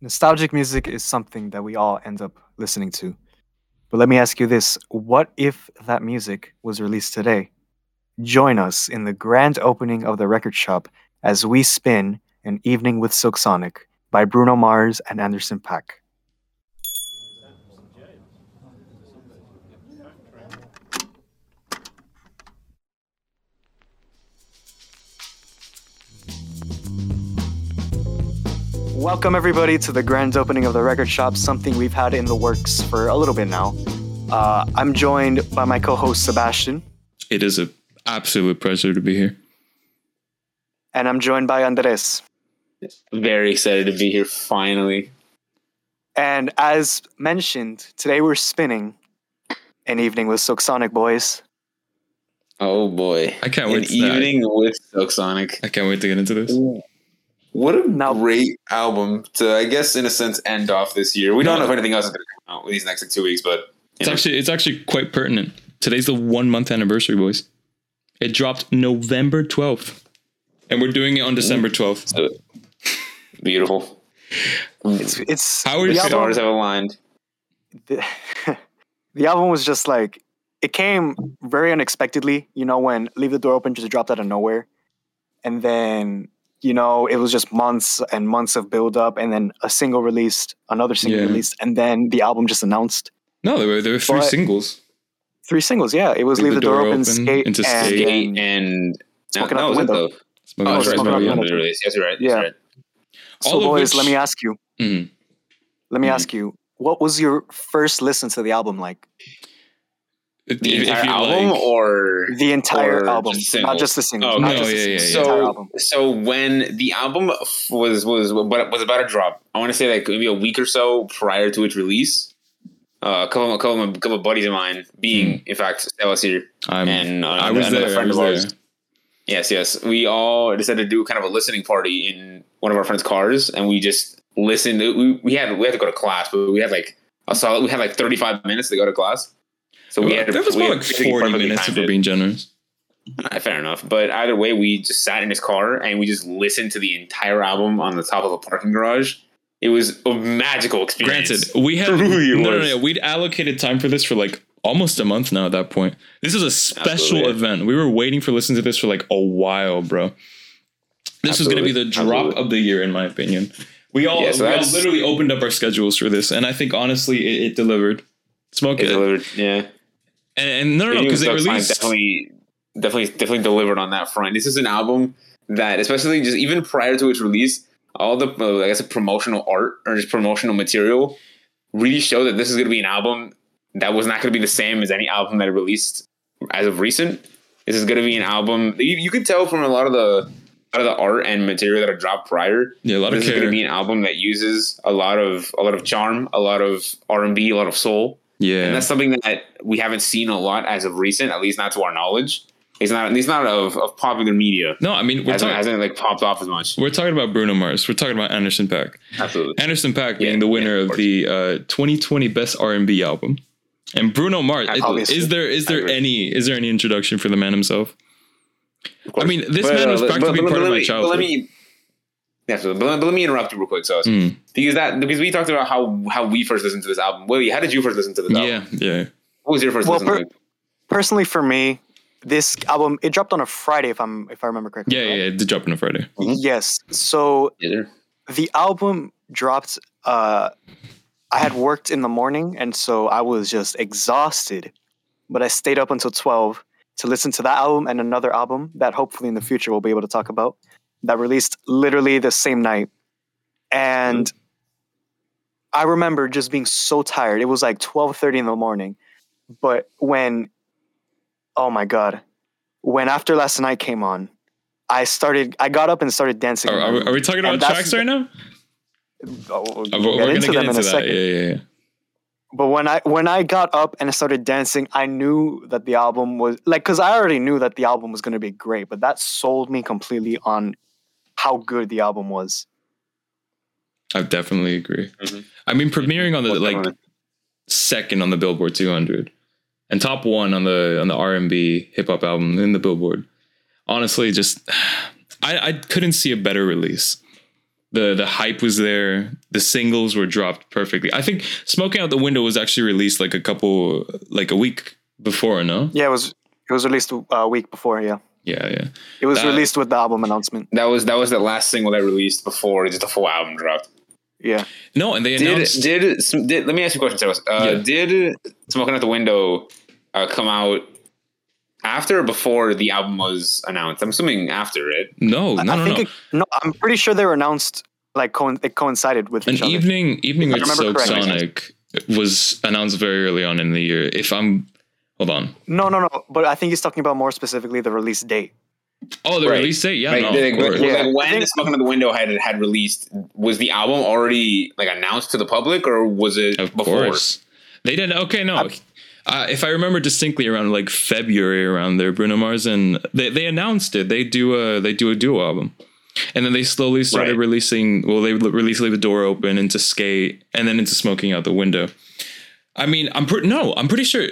Nostalgic music is something that we all end up listening to. But let me ask you this what if that music was released today? Join us in the grand opening of the record shop as we spin An Evening with Silk Sonic by Bruno Mars and Anderson Paak. Welcome, everybody, to the grand opening of the record shop, something we've had in the works for a little bit now. Uh, I'm joined by my co host, Sebastian, It is an absolute pleasure to be here. and I'm joined by Andres. Very excited to be here finally. And as mentioned, today we're spinning an evening with Silk Sonic Boys. Oh boy. I can't An wait to- evening with Silk Sonic. I can't wait to get into this. What a Now- great album to, I guess, in a sense, end off this year. We don't know if anything else is going to come out with these next like, two weeks, but It's know, actually it's actually quite pertinent. Today's the one month anniversary, boys. It dropped November twelfth, and we're doing it on December mm. twelfth. so beautiful. It's it's How are the you album, stars have aligned. the, the album was just like it came very unexpectedly. You know, when Leave the Door Open just dropped out of nowhere, and then you know it was just months and months of build up, and then a single released, another single Yeah. released, and then the album just announced No, there were there were three But- singles. three singles. Yeah, it was Leave, the, Door, Open, Skate, Into and, Skate. Skate and Smoking no, Out the Window. Smoking Oh, Out that's the right. Smoking Out the Smoking Out Window. Window. Yes, you're right. Yeah. That's right. So, All boys, which- let me ask you. Mhm. Let me Mhm. ask you. What was your first listen to the album like? If- The if entire you album like- or The entire Or album, just not just the single Oh, not no, just the yeah, yeah, yeah. So, album. so when the album was was but was about to drop, I want to say like maybe a week or so prior to its release. Uh, a couple, a couple, a couple of buddies of mine, being in fact Stella's here, I'm, and uh, I was another there. I friend was of ours. there. Yes, yes. We all decided to do kind of a listening party in one of our friends' cars, and we just listened. We, we had we had to go to class, but we had like a solid. We had like thirty five minutes to go to class, so we had to. That was more had like forty minutes if we're being generous. Uh, Fair enough, but either way, we just sat in his car and we just listened to the entire album on the top of a parking garage. It was a magical experience. Granted, we had Really no, no, was. no. We'd allocated time for this for like almost a month now. At that point, this is a special Absolutely. event. We were waiting for listening to this for like a while, bro. This was going to be the drop Absolutely. of the year, in my opinion. We all, Yeah, so we all literally opened up our schedules for this, and I think honestly, it, it delivered. Smoke It it, delivered, yeah. And, and no, no, no, because they released. definitely, definitely, definitely delivered on that front. This is an album that, especially just even prior to its release, all the uh, I guess promotional art or just promotional material really showed that this is going to be an album that was not going to be the same as any album that it released as of recent. This is going to be an album you, you could tell from a lot of the out of the art and material that had dropped prior. Yeah, a lot of This is going to be an album that uses a lot of a lot of charm, a lot of R and B, a lot of soul. Yeah, And that's something that we haven't seen a lot as of recent, at least not to our knowledge. It's not. It's not of, of popular media. no, I mean we're hasn't, talking. hasn't like popped off as much. We're talking about Bruno Mars. We're talking about Anderson Paak. Absolutely. Anderson Paak being the winner yeah, of of, the uh, 2020 Best R&B album, and Bruno Mars. Obviously. Is there is there any is there any introduction for the man himself? I mean, this But, man was practically but- part but of my childhood. Let me. Absolutely. But, but let me interrupt you real quick, so Mm, because that because we talked about how how we first listened to this album. Willie, how did you first listen to this album? yeah, yeah. What was your first Well, listen? per- like? Personally, for me, this album it dropped on a Friday, if I'm if I remember correctly. Yeah, yeah, right? yeah. It did drop on a Friday. Yes. So Is there? the album dropped. Uh, I had worked in the morning, and so I was just exhausted. But I stayed up until twelve to listen to that album and another album that hopefully in the future we'll be able to talk about that released literally the same night. And I remember just being so tired. It was like twelve thirty in the morning, but when, oh my god, when After Last Night came on, I started. I got up and started dancing. Are, are, we- are we talking about tracks right now? Oh, we'll Uh, get We're, gonna into get them in into a that. second. Yeah, yeah, yeah. But when I when I got up and I started dancing, I knew that the album was like because I already knew that the album was going to be great, but that sold me completely on how good the album was. I definitely agree. Mhm. I mean, premiering on the Most like definitely. second on the Billboard 200 and top one on the on the R&B hip hop album in the Billboard. Honestly, just I I couldn't see a better release. The the hype was there. The singles were dropped perfectly. I think "Smoking Out the Window" was actually released like a couple, like a week before. No, Yeah, it was it was released a week before. Yeah, yeah, yeah. it was That- released with the album announcement. That was that was the last single they released before just the full album dropped. Yeah, No, and they Did, announced. did did let me ask you a question, Sebas. Uh, Yeah. Did "Smoking Out the Window" uh, come out after or before the album was announced? I'm assuming after it. no, no, I no, think no. It, no. I'm pretty sure they were announced like coin it coincided with An each other. evening, evening with remember Silk. Sonic was announced very early on in the year. If I'm, hold on. No, no, no. But I think he's talking about more specifically the release date. Oh, the Right. release date. Yeah, like, no, like, of Yeah. like, when think- "Smoking Out the Window" had had released, was the album already like announced to the public, or was it Of before? course. They didn't. Okay, no. Uh, if I remember distinctly, around like February, around there, Bruno Mars and they, they announced it. They do a they do a duo album, and then they slowly started Right. releasing. Well, they released "Leave the Door Open" into "Skate" and then into "Smoking Out the Window." I mean, I'm pretty no, I'm pretty sure.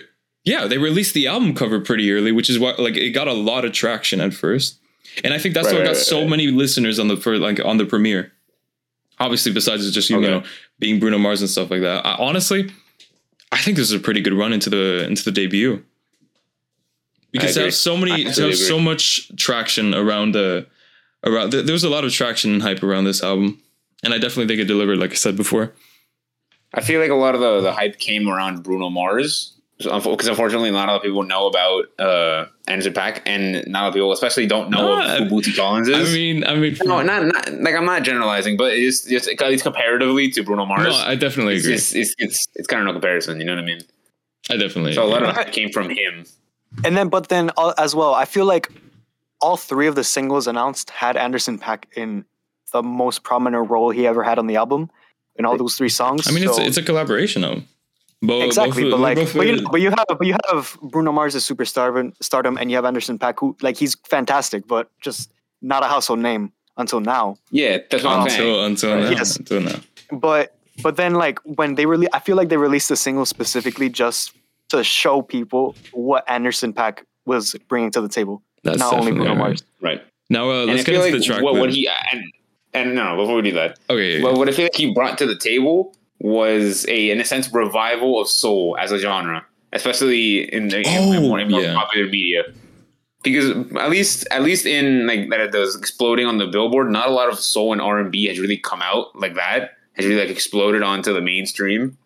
Yeah, they released the album cover pretty early, which is why like it got a lot of traction at first, and I think that's Right, what right, got right, so many listeners on the for like on the premiere. Obviously, besides just you Okay. know being Bruno Mars and stuff like that. I, honestly, I think this is a pretty good run into the into the debut because to have so many to have so much traction around the around there there was a lot of traction and hype around this album, and I definitely think it delivered. Like I said before, I feel like a lot of the, the hype came around Bruno Mars because unfortunately not a lot of people know about uh, Anderson Paak, and not a lot of people, especially, don't know No, of who Bootsy Collins is. I mean, I mean, no, not, not like I'm not generalizing, but it's just at least comparatively to Bruno Mars. no, I definitely it's, agree. it's, it's, it's, it's kind of no comparison. You know what I mean? I definitely. So a lot agree. of hype came from him. And then, but then uh, as well, I feel like all three of the singles announced had Anderson Paak in the most prominent role he ever had on the album in all those three songs. I mean, it's So- it's a collaboration album. Bo- exactly, both- but like, both- but you, but you have, but you have Bruno Mars as superstar, stardom, and you have Anderson Paak, who like he's fantastic, but just not a household name until now. Yeah, that's what I'm saying. until until now, Yes. until now. But but then like when they really, I feel like they released the single specifically just to show people what Anderson Paak was bringing to the table, That's not only Bruno right. Mars. Right. Now uh, let's get feel into like the track. what, what he and and no, no, before we do that, okay, yeah, Well, what I feel like he brought to the table was a, in a sense, revival of soul as a genre, especially in the in, in Oh, more, in more yeah. popular media. Because at least, at least in like that, it was exploding on the Billboard. Not a lot of soul and R and B has really come out like that. Has really like exploded onto the mainstream.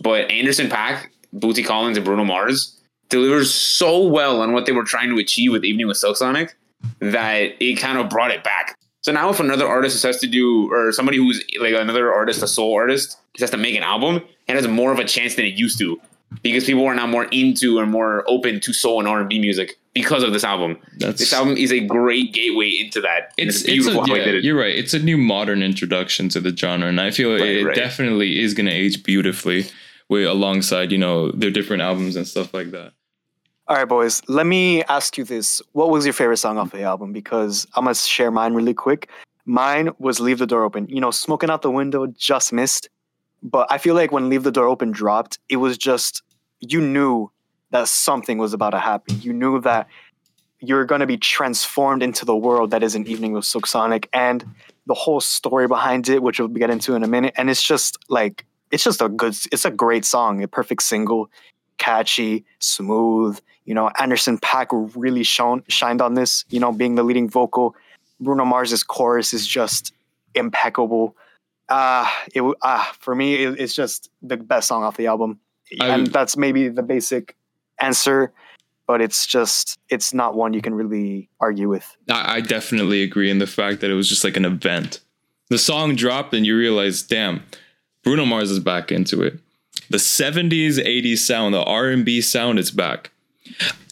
But Anderson Paak, Bootsy Collins, and Bruno Mars delivers so well on what they were trying to achieve with Evening with Silk Sonic that it kind of brought it back. So now if another artist has to do, or somebody who's like another artist, a soul artist, has to make an album, it has more of a chance than it used to, because people are now more into and more open to soul and R and B music because of this album. that's This album is a great gateway into that. it's It's, it's beautiful a, how yeah, they did it. you're right. It's a new modern introduction to the genre, and I feel Right, it right. definitely is going to age beautifully with alongside you know their different albums and stuff like that. All right, boys. Let me ask you this: What was your favorite song off the album? Because I'm gonna share mine really quick. Mine was "Leave the Door Open." You know, "Smoking Out the Window" just missed, but I feel like when "Leave the Door Open" dropped, it was just you knew that something was about to happen. You knew that you're gonna be transformed into the world that is an evening with Silk Sonic, and the whole story behind it, which we'll get into in a minute. And it's just like it's just a good, it's a great song, a perfect single, catchy, smooth. You know, Anderson Paak really shone shined on this. You know, being the leading vocal. Bruno Mars's chorus is just impeccable. Uh, it uh, for me, it, it's just the best song off the album, I- and that's maybe the basic answer. But it's just it's not one you can really argue with. I, I definitely agree in the fact that it was just like an event. The song dropped, and you realize, damn, Bruno Mars is back into it. The '70s, '80s sound, the R&B sound, is back.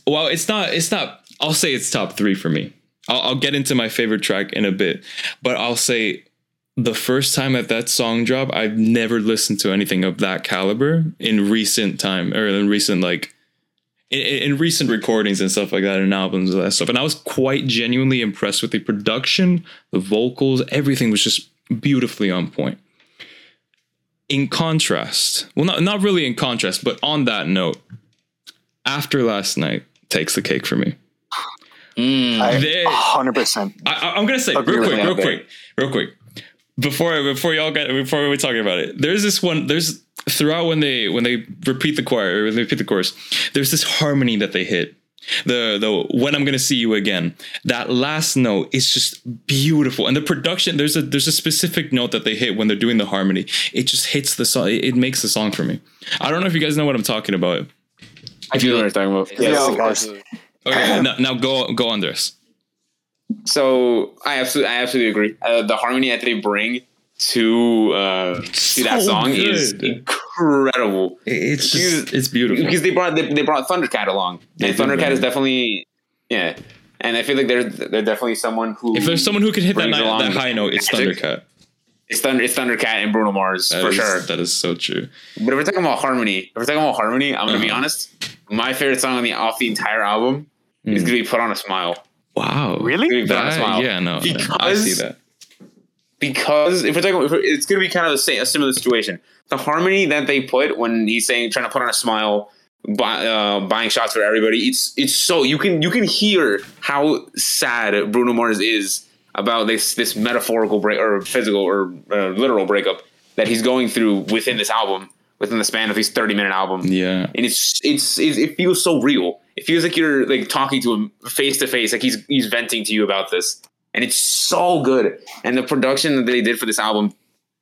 Well, it's not. It's not. I'll say it's top three for me. I'll, I'll get into my favorite track in a bit, but I'll say the first time that that song dropped, I've never listened to anything of that caliber in recent time or in recent like in, in recent recordings and stuff like that and albums and that stuff. And I was quite genuinely impressed with the production, the vocals, everything was just beautifully on point. In contrast, well, not, not really in contrast, but on that note, after last night takes the cake for me. Mm. I hundred percent. I, I- I'm gonna say Agree real quick, real Ben. quick, real quick. before before y'all get before we talking about it, there's this one. There's throughout when they when they repeat the choir or when they repeat the chorus, there's this harmony that they hit. The the when I'm gonna see you again. That last note is just beautiful, and the production there's a there's a specific note that they hit when they're doing the harmony. It just hits the song. It, it makes the song for me. I don't know if you guys know what I'm talking about. I do know what you're talking about. Yeah, Yes. of course. Okay, now, now go go on this. So I absolutely, I absolutely agree. Uh, the harmony that they bring to uh, to that So song is incredible. It's just- just it's beautiful. because they brought they, they brought Thundercat along, They and Thundercat man. is definitely yeah. And I feel like they're they're definitely someone who If there's someone who can hit that, brings that high note, it's magic. Thundercat. it's Thunder it's Thundercat and Bruno Mars That for is- sure. That is so true. But if we're talking about harmony, if we're talking about harmony, I'm gonna be Uh-huh. honest. My favorite song on the off the entire album is Mm. gonna be "Put on a Smile." Wow. Really? Gonna be Put on a Smile. yeah, no, no, I see that. because if we're talking, if we're, it's going to be kind of the same, a similar situation. The harmony that they put when he's saying trying to put on a smile, buy, uh, buying shots for everybody, it's it's so you can you can hear how sad Bruno Mars is about this this metaphorical break or physical or uh, literal breakup that he's going through within this album, within the span of his thirty minute album Yeah. and it's, it's it's it feels so real. It feels like you're like talking to him face to face, like he's he's venting to you about this, and it's so good. And the production that they did for this album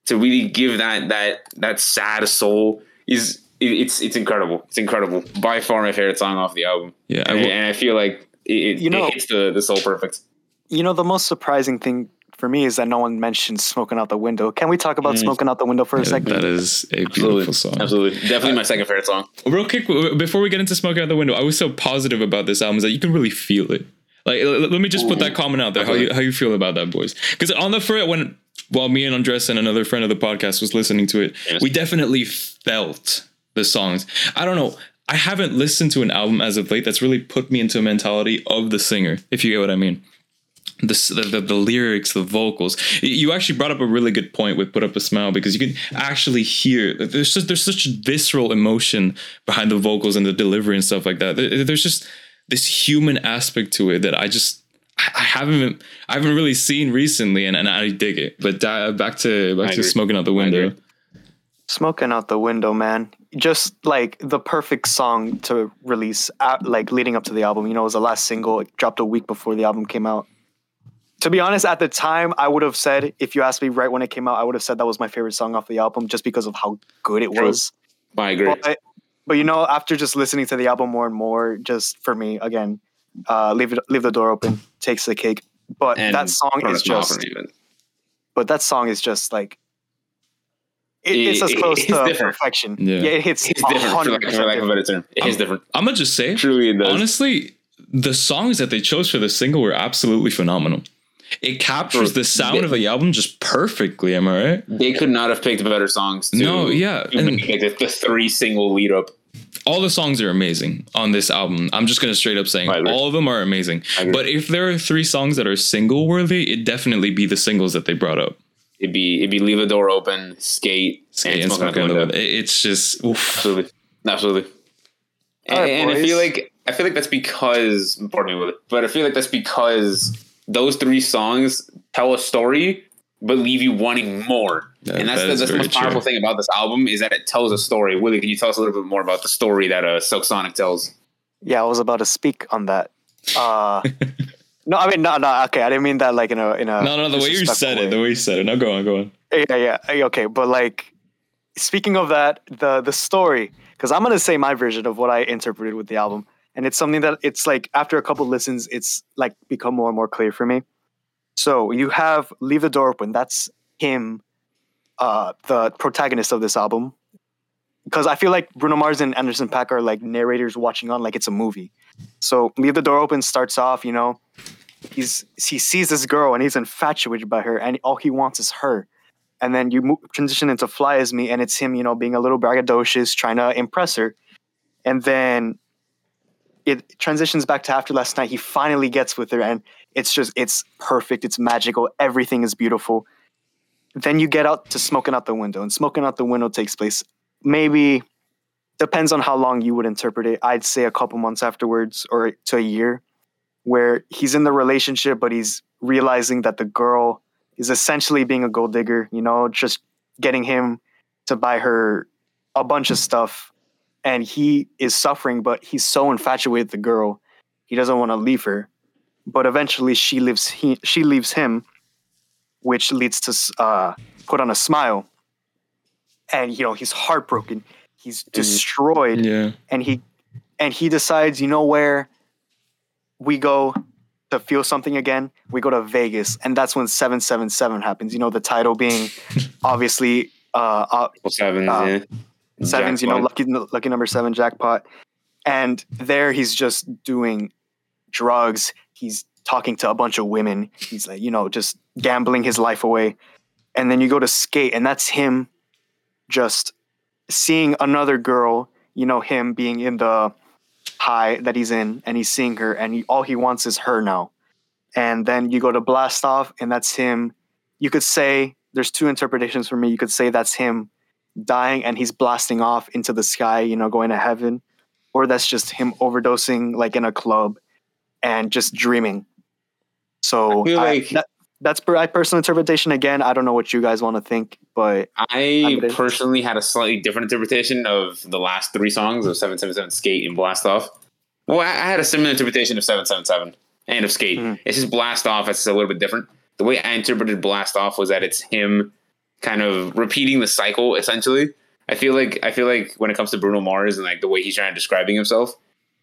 to really give that that that sad soul is it, it's it's incredible. It's incredible. By far my favorite song off the album, Yeah. I and, will- and I feel like it, it, You know- it hits the the soul perfect. You know, the most surprising thing for me is that no one mentioned "Smoking Out the Window." Can we talk about Mm. "Smoking Out the Window" for a second? that is a beautiful song. Absolutely, definitely my second favorite song. Real quick, before we get into "Smoking Out the Window, I was so positive about this album is that you can really feel it. Like, l- l- let me just put that comment out there. How you how you feel about that, boys? Because on the first when while me and Andres and another friend of the podcast was listening to it, Yes. we definitely felt the songs. I don't know. I haven't listened to an album as of late that's really put me into a mentality of the singer, if you get what I mean. The, the, the, lyrics, the vocals. You actually brought up a really good point with "Put Up a Smile" because you can actually hear there's just, there's such visceral emotion behind the vocals and the delivery and stuff like that. There's just this human aspect to it that I just I haven't I haven't really seen recently, and, and I dig it. But di- back to back I to agree. smoking out the window. Smoking out the window, man. Just like the perfect song to release, at, like leading up to the album. You know, it was the last single. It dropped a week before the album came out. To be honest, at the time, I would have said, if you asked me right when it came out, I would have said that was my favorite song off the album, just because of how good it True. was. I agree. But, but you know, after just listening to the album more and more, just for me, again, uh, leave it, leave the door open, takes the cake. But And that song Put on a is just, but- but that song is just like, it, It- it's as it- close it's to different. perfection. Yeah. Yeah, it hits It's different for 100% lack, for lack of a better term. It is different. I'm gonna just say, Truly, it does. honestly, the songs that they chose for the single were absolutely phenomenal. It captures the sound they- of the album just perfectly. Am I right? They could not have picked better songs. To, No, yeah, to and- make the, the three single lead up. all the songs are amazing on this album. I'm just gonna straight up saying I all of them are amazing. But if there are three songs that are single worthy, it definitely be the singles that they brought up. It'd be it'd be leave the door open, skate, Skate and and smoke out Smoke the on the window. Window. It- It's just oof. Absolutely, absolutely. All right, and I feel like I feel like that's because pardon me but I feel like that's because those three songs tell a story but leave you wanting more. Yeah, and that's that the, that's the very most powerful true. thing about this album is that it tells a story. Willie, can you tell us a little bit more about the story that uh, Silk Sonic tells? Yeah, I was about to speak on that. Uh, no, I mean, no, no. Okay, I didn't mean that like in a in a. No, no, the way you disrespectful said it, the way you said it. Now go on, go on. Yeah, yeah, yeah, okay, but like, speaking of that, the the story, because I'm gonna say my version of what I interpreted with the album, and it's something that it's like after a couple listens, it's like become more and more clear for me. So you have "Leave the Door Open." That's him, uh, the protagonist of this album. Because I feel like Bruno Mars and Anderson Paak are like narrators watching on like it's a movie. So "Leave the Door Open" starts off, you know, he's he sees this girl and he's infatuated by her, and all he wants is her and then you move, transition into Fly as Me, and it's him, you know, being a little braggadocious, trying to impress her, and then it transitions back to After Last Night. He finally gets with her, and it's just it's perfect, it's magical, everything is beautiful. Then you get out to Smoking Out the Window, and Smoking Out the Window takes place maybe depends on how long you would interpret it. I'd say a couple months afterwards, or to a year, where he's in the relationship, but he's realizing that the girl is essentially being a gold digger. You know, just getting him to buy her a bunch of stuff, and he is suffering, but he's so infatuated with the girl, he doesn't want to leave her. But eventually, she leaves. He she leaves him, which leads to uh, put on a smile, and you know he's heartbroken. He's destroyed Yeah. and he and he decides, you know where we go to feel something again? We go to Vegas, and that's when seven seven seven happens. You know, the title being obviously uh, uh Well, sevens, Uh, yeah. Sevens. You know, lucky lucky number seven jackpot, and there he's just doing drugs. He's talking to a bunch of women. He's like, you know, just gambling his life away. And then you go to skate, and that's him just seeing another girl, you know, him being in the high that he's in, and he's seeing her, and he, all he wants is her now. And then you go to blast off, and that's him. You could say there's two interpretations for me. You could say that's him dying and he's blasting off into the sky, you know, going to heaven, or that's just him overdosing like in a club and just dreaming. So I feel I- like- that, that's my personal interpretation. Again, I don't know what you guys want to think, but I personally had a slightly different interpretation of the last three songs of 777 Skate and Blast Off. Well, I I had a similar interpretation of 777 and of Skate. Mhm. It's just Blast Off, it's a little bit different. The way I interpreted Blast Off was that it's him kind of repeating the cycle essentially. I feel like I feel like when it comes to Bruno Mars and like the way he's trying to describing himself,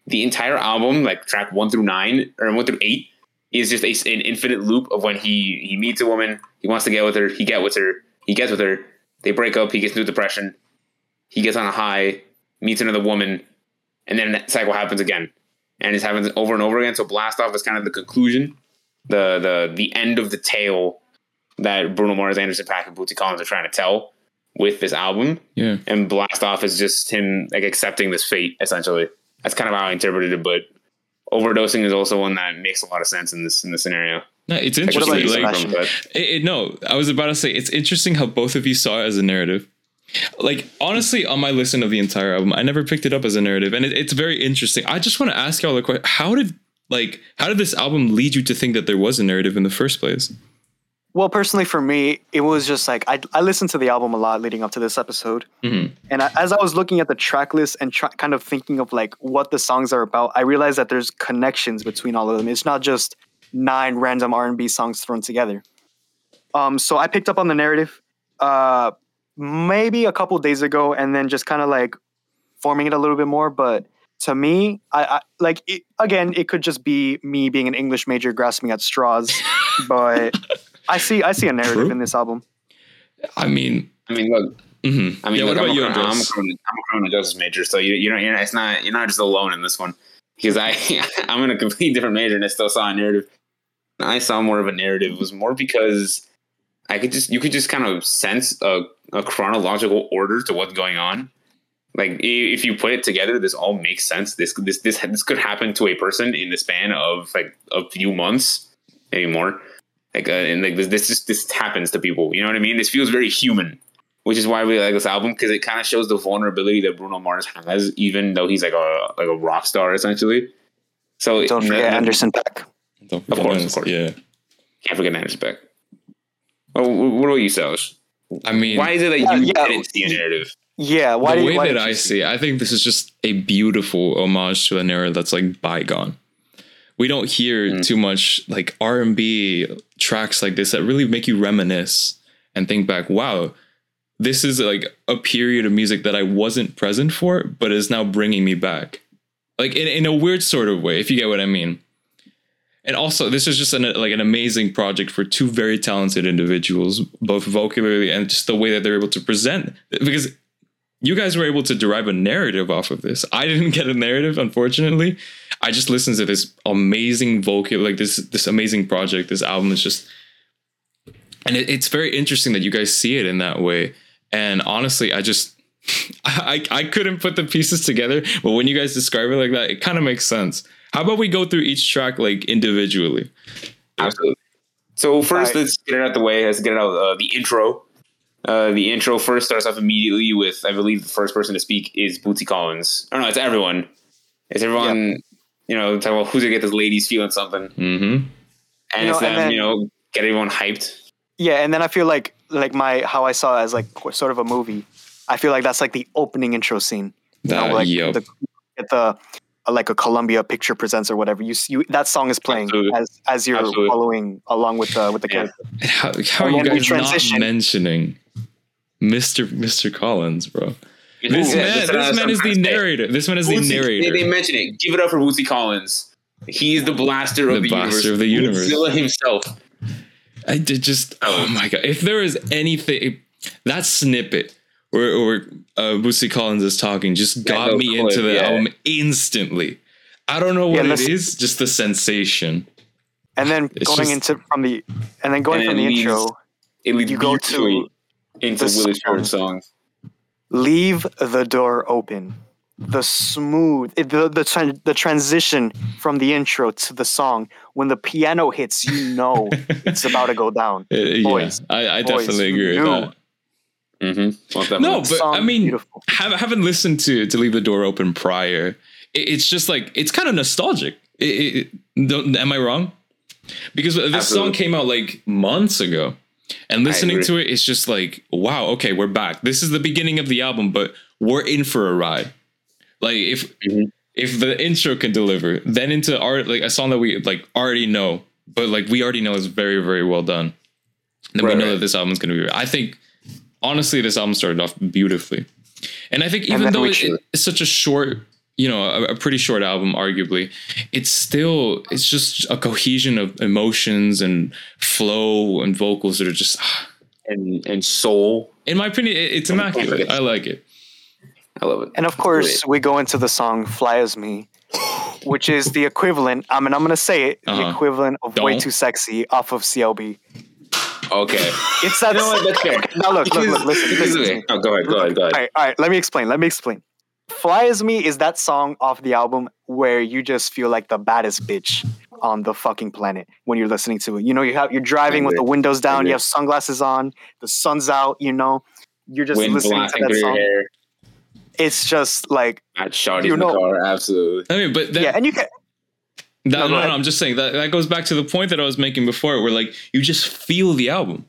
the entire album, like track one through nine or one through eight, is just a, an infinite loop of when he he meets a woman, he wants to get with her, he get with her, he gets with her, they break up, he gets into depression, he gets on a high, meets another woman, and then that cycle happens again, and it happens over and over again. So blast off is kind of the conclusion, the the the end of the tale that Bruno Mars, Anderson Paak, and Bootsy Collins are trying to tell with this album, Yeah. and blast off is just him like accepting this fate essentially. That's kind of how I interpreted it, but overdosing is also one that makes a lot of sense in this in this scenario. No, it's interesting. like, Sebastian? It, it- no, I was about to say it's interesting how both of you saw it as a narrative. Like honestly, on my listen of the entire album, I never picked it up as a narrative, and it, it's very interesting. I just want to ask y'all a question: How did like how did this album lead you to think that there was a narrative in the first place? Well, personally for me, it was just like I, I listened to the album a lot leading up to this episode. Mhm. And I, as I was looking at the track list and try, kind of thinking of like what the songs are about, I realized that there's connections between all of them. It's not just nine random R&B songs thrown together. Um, so I picked up on the narrative uh, maybe a couple days ago, and then just kind of like forming it a little bit more. But to me, I, I like it, again, it could just be me being an English major grasping at straws, but I see I see a narrative True. in this album. I mean, I mean, look, mhm. I mean, yeah. look, What about I'm you, a, I'm, a Andres? criminal, I'm a criminal justice major, so you you know you're, it's not you're not just alone in this one because I I'm in a completely different major and I still saw a narrative. I saw more of a narrative. It was more because I could just you could just kind of sense a, a chronological order to what's going on. Like if you put it together, this all makes sense. This this this this could happen to a person in the span of like a few months, maybe more. Like uh, and like this this just this happens to people. You know what I mean? This feels very human which is why we like this album because it kind of shows the vulnerability that Bruno Mars has, even though he's like a like a rock star essentially. So Don't forget and- Anderson Paak. Don't Of course, that. of course. Yeah. Can't forget Anderson Paak. Oh, wh- what about you, Salish? I mean, Why is it that Yeah, you yeah. didn't see a narrative? Yeah, why the did, way why that did you I see it, I think this is just a beautiful homage to an era that's like bygone. We don't hear Mm. too much like R and B tracks like this that really make you reminisce and think back. Wow, this is like a period of music that I wasn't present for, but is now bringing me back, like in, in a weird sort of way, if you get what I mean. And also, this is just an like an amazing project for two very talented individuals, both vocally and just the way that they're able to present. Because you guys were able to derive a narrative off of this. I didn't get a narrative, unfortunately. I just listened to this amazing vocal, like this this amazing project. This album is just, and it, it's very interesting that you guys see it in that way. And honestly, I just. I, I couldn't put the pieces together, but when you guys describe it like that, it kind of makes sense. How about we go through each track like individually? Absolutely. So first, Right. let's get it out the way. Let's get it out uh, the intro. Uh, the intro first starts off immediately with, I believe, the first person to speak is Bootsy Collins. Oh no, it's everyone. It's everyone. You know, talking about who's gonna get this ladies feeling something, Mm-hmm. and You know, it's and them. then- you know, get everyone hyped. Yeah, and then I feel like like my how I saw it as like sort of a movie. I feel like that's like the opening intro scene. You know, That- like yup. the at the like a Columbia Picture Presents or whatever. You see, you, that song is playing Absolutely. as as you're Absolutely. following along with the with the Yeah. character. How, how are you then we guys not transition. mentioning Mr. Mr. Collins, bro? This Yeah, man, that's what this man is the trying to say. narrator. This man is the narrator. They, they mention it. Give it up for Bootsy Collins. He is the blaster The of the, blaster universe. of the universe. Godzilla himself. I did just oh my god! If there is anything that snippet where, where uh, Bootsy Collins is talking, just got little me clip, into the yeah. album instantly. I don't know Yeah, what it listen- is, just the sensation. And then It's going just- into from the and then going And from the leads intro, It leads You go to into the Willie song. Short song. leave the door open. The smooth, it- the the tran- the transition from the intro to the song when the piano hits, you know it's about to go down. Uh, yeah, I, I boys, definitely agree with that. Mm-hmm. No, but I mean, beautiful. have, haven't listened to to leave the door open prior. It, it's just like it's kind of nostalgic. It, it, am I wrong? Because this Absolutely. song came out like months ago, and listening to it, it's just like, wow, okay, we're back. This is the beginning of the album, but we're in for a ride. Like if Mhm. if the intro can deliver, then into art like a song that we like already know, but like we already know is very very well done. Then Right, we know right. that this album's gonna be. I think honestly, this album started off beautifully, and I think even though we it, it's such a short, you know, a, a pretty short album, arguably, it's still it's just a cohesion of emotions and flow and vocals that are just, And and soul. in my opinion, it, it's immaculate. I like it. I love it. And of course, we go into the song "Fly as Me," which is the equivalent. I mean, I'm gonna say it: the Uh-huh. equivalent of "Way Don't. Too Sexy" off of CLB. Okay. It's that. You know what? That's fair. Now look, look, look, listen, Because- listen okay. Oh, go ahead. Go ahead. Go ahead. right, all right. Let me explain. Let me explain. "Fly as Me" is that song off the album where you just feel like the baddest bitch on the fucking planet when you're listening to it. You know, you have you're driving with the windows down, you have sunglasses on, the sun's out. You know, you're just Wind listening to that song. hair. It's just like At Shawty's You in the know- car. Absolutely. I mean, but that, yeah, and you can. That- No, no, no. I'm just saying that that goes back to the point that I was making before, where like you just feel the album.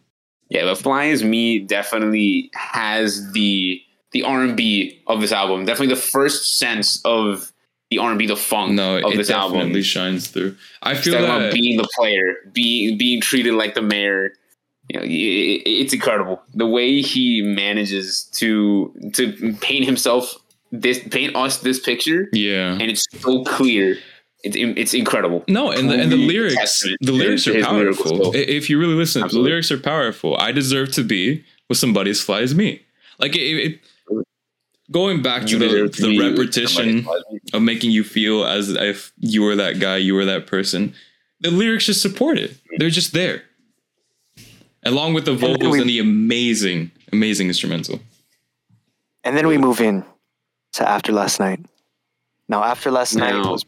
Yeah, but Fly as Me definitely has the the R and B of this album. Definitely the first sense of the R and B, the funk No, of it this definitely album. shines through. I feel talking about being the player, being being treated like the mayor. You know, i- i- it's incredible the way he manages to to paint himself this paint us this picture, yeah. and it's so clear. It's it's incredible. No, and the, and the lyrics, the lyrics are powerful. skill. If you really listen, Absolutely. the lyrics are powerful. I deserve to be with somebody as fly as me. Like it, it going back to You the, to the be repetition somebody like me. of making you feel as if you were that guy, you were that person. The lyrics just support it. They're just there, along with the then vocals we- and the amazing, amazing instrumental. And then we move in to After Last Night. Now, After Last Night Now- was,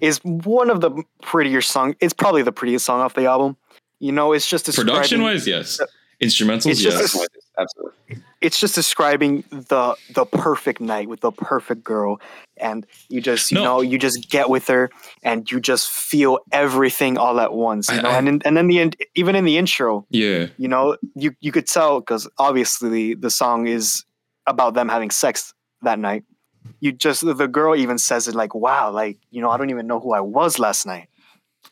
is one of the prettier song. It's probably the prettiest song off the album. You know, it's just Production wise, yes. Instrumentals, It's yes. a- Absolutely. It's just describing the the perfect night with the perfect girl, and you just you No. know you just get with her, and you just feel everything all at once. You I- know, I- and in, and then the end, even in the intro, yeah. you know you you could tell because obviously the song is about them having sex that night you just the girl even says it like wow like you know i don't even know who i was last night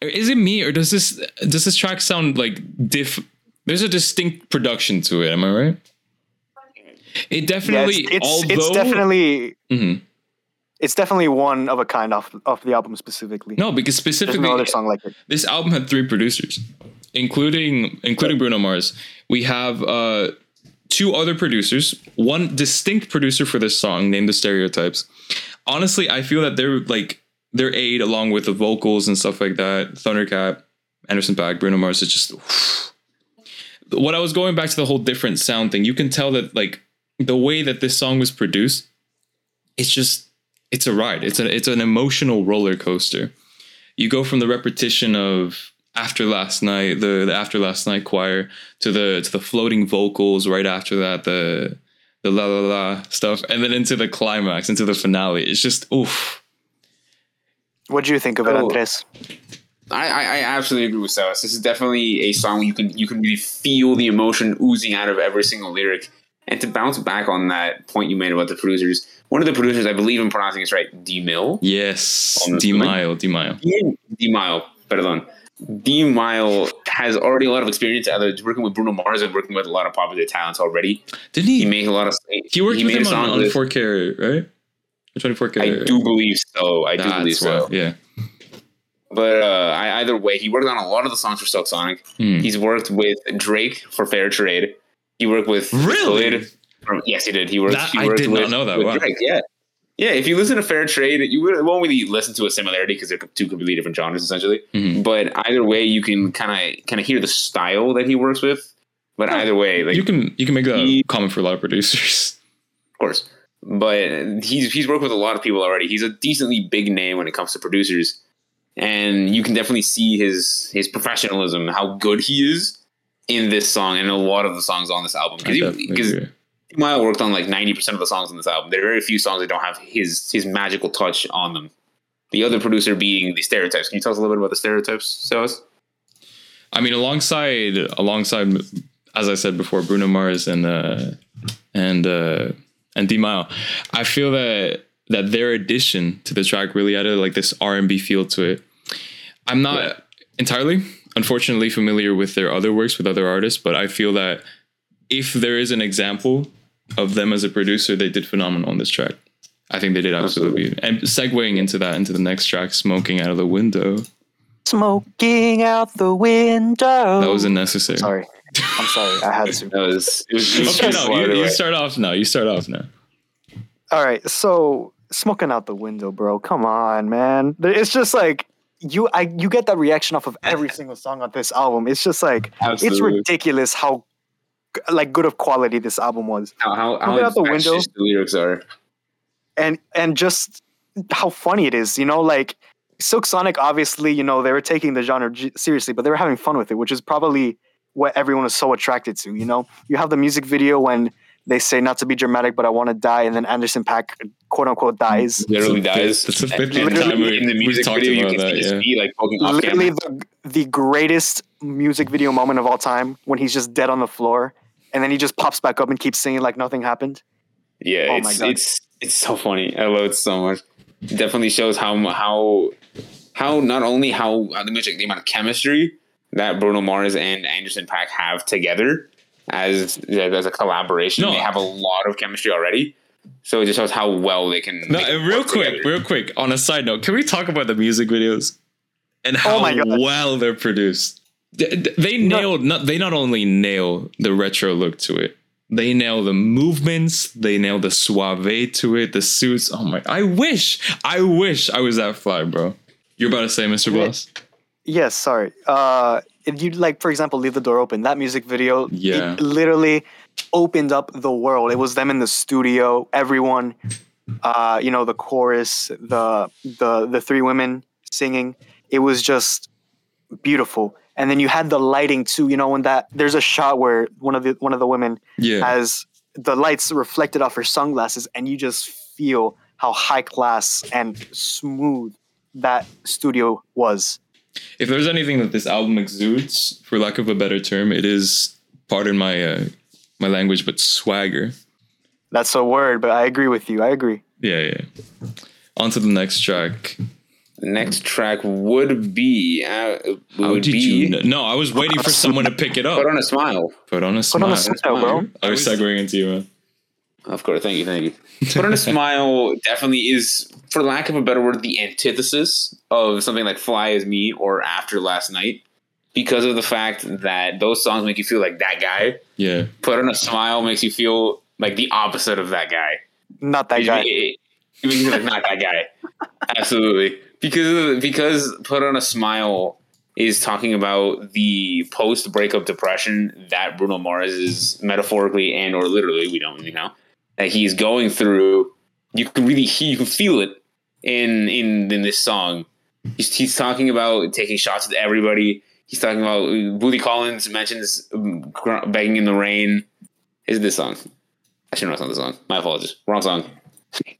Is it me or does this does this track sound like diff? There's a distinct production to it. Am I right? It yeah definitely. it's it's, although, it's definitely Mhm. it's definitely one of a kind off off the album specifically no because there's specifically no other song like it this album had three producers, including including Bruno Mars. We have uh, two other producers, one distinct producer for this song named the Stereotypes. Honestly, I feel that they're like their aid along with the vocals and stuff like that. Thundercat, Anderson Paak, Bruno Mars. is just what I was going back to the whole different sound thing. You can tell that like the way that this song was produced, it's just it's a ride. It's a it's an emotional roller coaster you go from the repetition of after last night the, the after last night choir to the to the floating vocals right after that the the la la la stuff and then into the climax into the finale it's just oof what do you think of it Oh. andres I, I, I absolutely agree with Silas. This is definitely a song you can you can really feel the emotion oozing out of every single lyric. And to bounce back on that point you made about the producers, one of the producers, I believe I'm pronouncing this right, D Mill. Yes, um, On the D women? Mile, D Mile. D Mile, pardon. D Mile has already a lot of experience either working with Bruno Mars and working with a lot of popular talents already. Didn't He he? made a lot of He worked with made a him on, on with- 4K, right? 24K. I do believe so. I do That's believe so. Yeah. But uh, I, either way, he worked on a lot of the songs for Silk Sonic. Hmm. He's worked with Drake for Fair Trade. He worked with really. Khalid. Yes, he did. He worked. That- he I worked did not know that. with Wow. Drake. Yeah, yeah. If you listen to Fair Trade, you won't really listen to a similarity because they're two completely different genres, essentially. Mhm. But either way, you can kind of kind of hear the style that he works with. But either way, like you can you can make that he- common for a lot of producers. of course. But he's he's worked with a lot of people already. He's a decently big name when it comes to producers, and you can definitely see his his professionalism, how good he is in this song and a lot of the songs on this album. Definitely Because agree. Mile worked on like ninety percent of the songs on this album. There are very few songs that don't have his his magical touch on them. The other producer being the stereotypes. Can you tell us a little bit about the stereotypes, Silas? I mean, alongside alongside, as I said before, Bruno Mars and uh, and uh, and D Mile, I feel that that their addition to the track really added like this R and B feel to it. I'm not Yeah. entirely, unfortunately, familiar with their other works with other artists, but I feel that if there is an example of them as a producer, they did phenomenal on this track. I think they did absolutely. And segueing into that, into the next track, "Smoking Out of the Window," Smoking out the window. that was unnecessary. Sorry. I'm sorry. I had to. That was it was, it was Okay, no, you, right you start off now. You start off now. All right. So smoking out the window, bro. Come on, man. It's just like you. I you get that reaction off of every single song on this album. It's just like it's ridiculous how g- like good of quality this album was, how how, how Look out the infectious window. the lyrics are. and and just how funny it is. You know, like Silk Sonic. Obviously, you know they were taking the genre j- seriously, but they were having fun with it, which is probably what everyone was so attracted to. You know, you have the music video when they say not to be dramatic, but I want to die, and then Anderson Paak quote unquote dies. Literally dies. that's the fifth time we- in the music video, you can that, see yeah. feet like poking literally the, the greatest music video moment of all time when he's just dead on the floor and then he just pops back up and keeps singing like nothing happened. Yeah, Oh my it's God. it's it's so funny. I love it so much. It definitely shows how how how not only how, how the music the amount of chemistry that Bruno Mars and Anderson Paak have together as as a collaboration. No. They have a lot of chemistry already. So it just shows how well they can. No, they uh, real quick, together. real quick. On a side note, can we talk about the music videos and how Oh my God. well they're produced? They, they nailed. Not they not only nail the retro look to it. They nail the movements. They nail the suave to it. The suits. Oh my! I wish. I wish I was that fly, bro. You're about to say, Mr. Boss? Bloss? Yes, sorry. Uh, if you like, for example, leave the door open. That music video, Yeah. it literally opened up the world. It was them in the studio. Everyone, uh, you know, the chorus, the the the three women singing. It was just beautiful. And then you had the lighting too. You know, when that there's a shot where one of the one of the women Yeah. has the lights reflected off her sunglasses, and you just feel how high class and smooth that studio was. if there's anything that this album exudes, for lack of a better term, it is, pardon my uh, my language, but swagger. That's a word, but I agree with you. I agree. Yeah, yeah. On to the next track. The next track would be uh, How did be you? Know? No, I was waiting for someone to pick it up. put on a smile. Put on a smile. Put smile. on a smile, bro. I was segueing into you, man. Of course, thank you, thank you. Put on a smile definitely is, for lack of a better word, the antithesis of something like "Fly as Me" or "After Last Night," because of the fact that those songs make you feel like that guy. Yeah, Put on a smile makes you feel like the opposite of that guy. Not that It- guy. It, it makes you feel like not that guy. Absolutely, because because "Put on a Smile" is talking about the post breakup depression that Bruno Mars is metaphorically and or literally, we don't really know, that he's going through. You can really you can feel it in in in this song. He's, he's talking about taking shots at everybody. He's talking about Bootsy Collins mentions um, begging in the rain. Is this song? I shouldn't it's not the song. My apologies. Wrong song.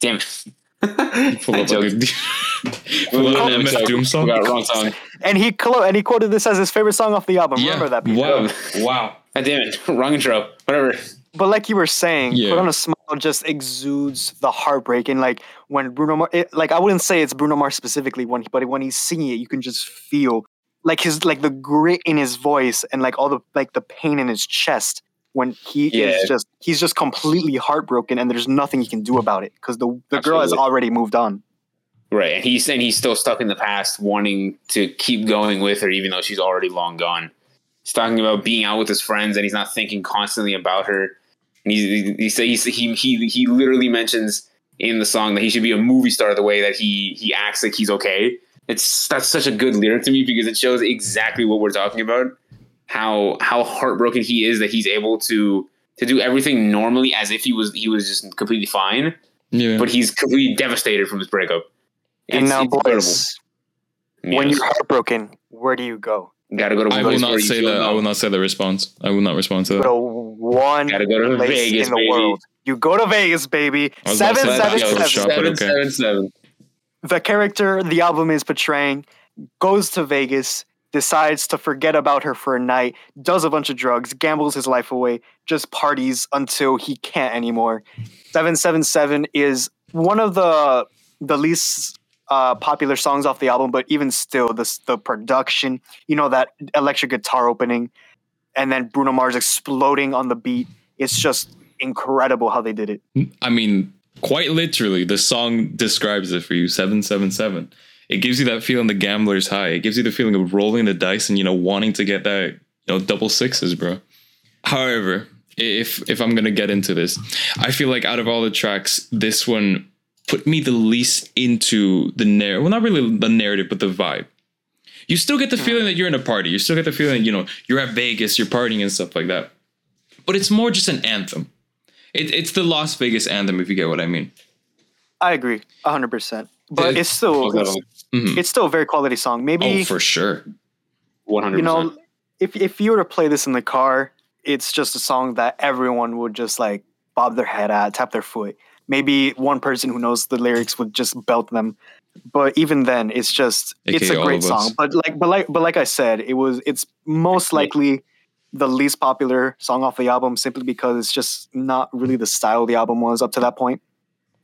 Damn it. Pull I up joked. Full Lil MF X. Doom song. Forgot, wrong song. And he clo- and he quoted this as his favorite song off the album. Yeah. Remember that? Peter? Wow. Wow. God damn it. Wrong intro. Whatever. But like you were saying, Yeah. "Put on a Smile" just exudes the heartbreak, and like when Bruno Mars, it, like I wouldn't say it's Bruno Mars specifically, when he, but when he's singing it, you can just feel like his like the grit in his voice and like all the like the pain in his chest when he Yeah. is just he's just completely heartbroken, and there's nothing he can do about it because the the girl has already moved on. Right. And he's and he's still stuck in the past, wanting to keep going with her, even though she's already long gone. He's talking about being out with his friends and he's not thinking constantly about her. And he, he, he, he, he literally mentions in the song that he should be a movie star the way that he, he acts like he's okay. It's that's such a good lyric to me because it shows exactly what we're talking about. How how heartbroken he is that he's able to to do everything normally as if he was he was just completely fine, Yeah. but he's completely devastated from his breakup. and now, incredible. boys, when you're heartbroken, where do you go? gotta go to I will not say feel that. I will not say the response. I will not respond to Go that. to one Gotta go to place Vegas, in the baby. world. You go to Vegas, baby. I was about to Seven say seven that. seven. Shop, seven, okay. seven, seven. the character the album is portraying goes to Vegas, decides to forget about her for a night, does a bunch of drugs, gambles his life away, just parties until he can't anymore. 777 is one of the the least uh, popular songs off the album, but even still, the the production, you know, that electric guitar opening, and then Bruno Mars exploding on the beat. It's just incredible how they did it. I mean, quite literally, the song describes it for you. Seven seven seven. It gives you that feeling, the gambler's high. It gives you the feeling of rolling the dice and you know wanting to get that you know double sixes, bro. However, if if I'm gonna get into this, I feel like out of all the tracks, this one put me the least into the narrative. Well, not really the narrative, but the vibe. You still get the feeling that you're in a party. You still get the feeling, you know, you're at Vegas, you're partying and stuff like that. But it's more just an anthem. It, it's the Las Vegas anthem, if you get what I mean. I agree, hundred percent. But It- it's still it's, Mhm. it's still a very quality song. Maybe Oh, for sure. One hundred you know, if if you were to play this in the car, it's just a song that everyone would just like bob their head at, tap their foot. Maybe one person who knows the lyrics would just belt them. But even then, it's just it's a great song. But like but like but like I said, it was it's most likely the least popular song off the album simply because it's just not really the style the album was up to that point.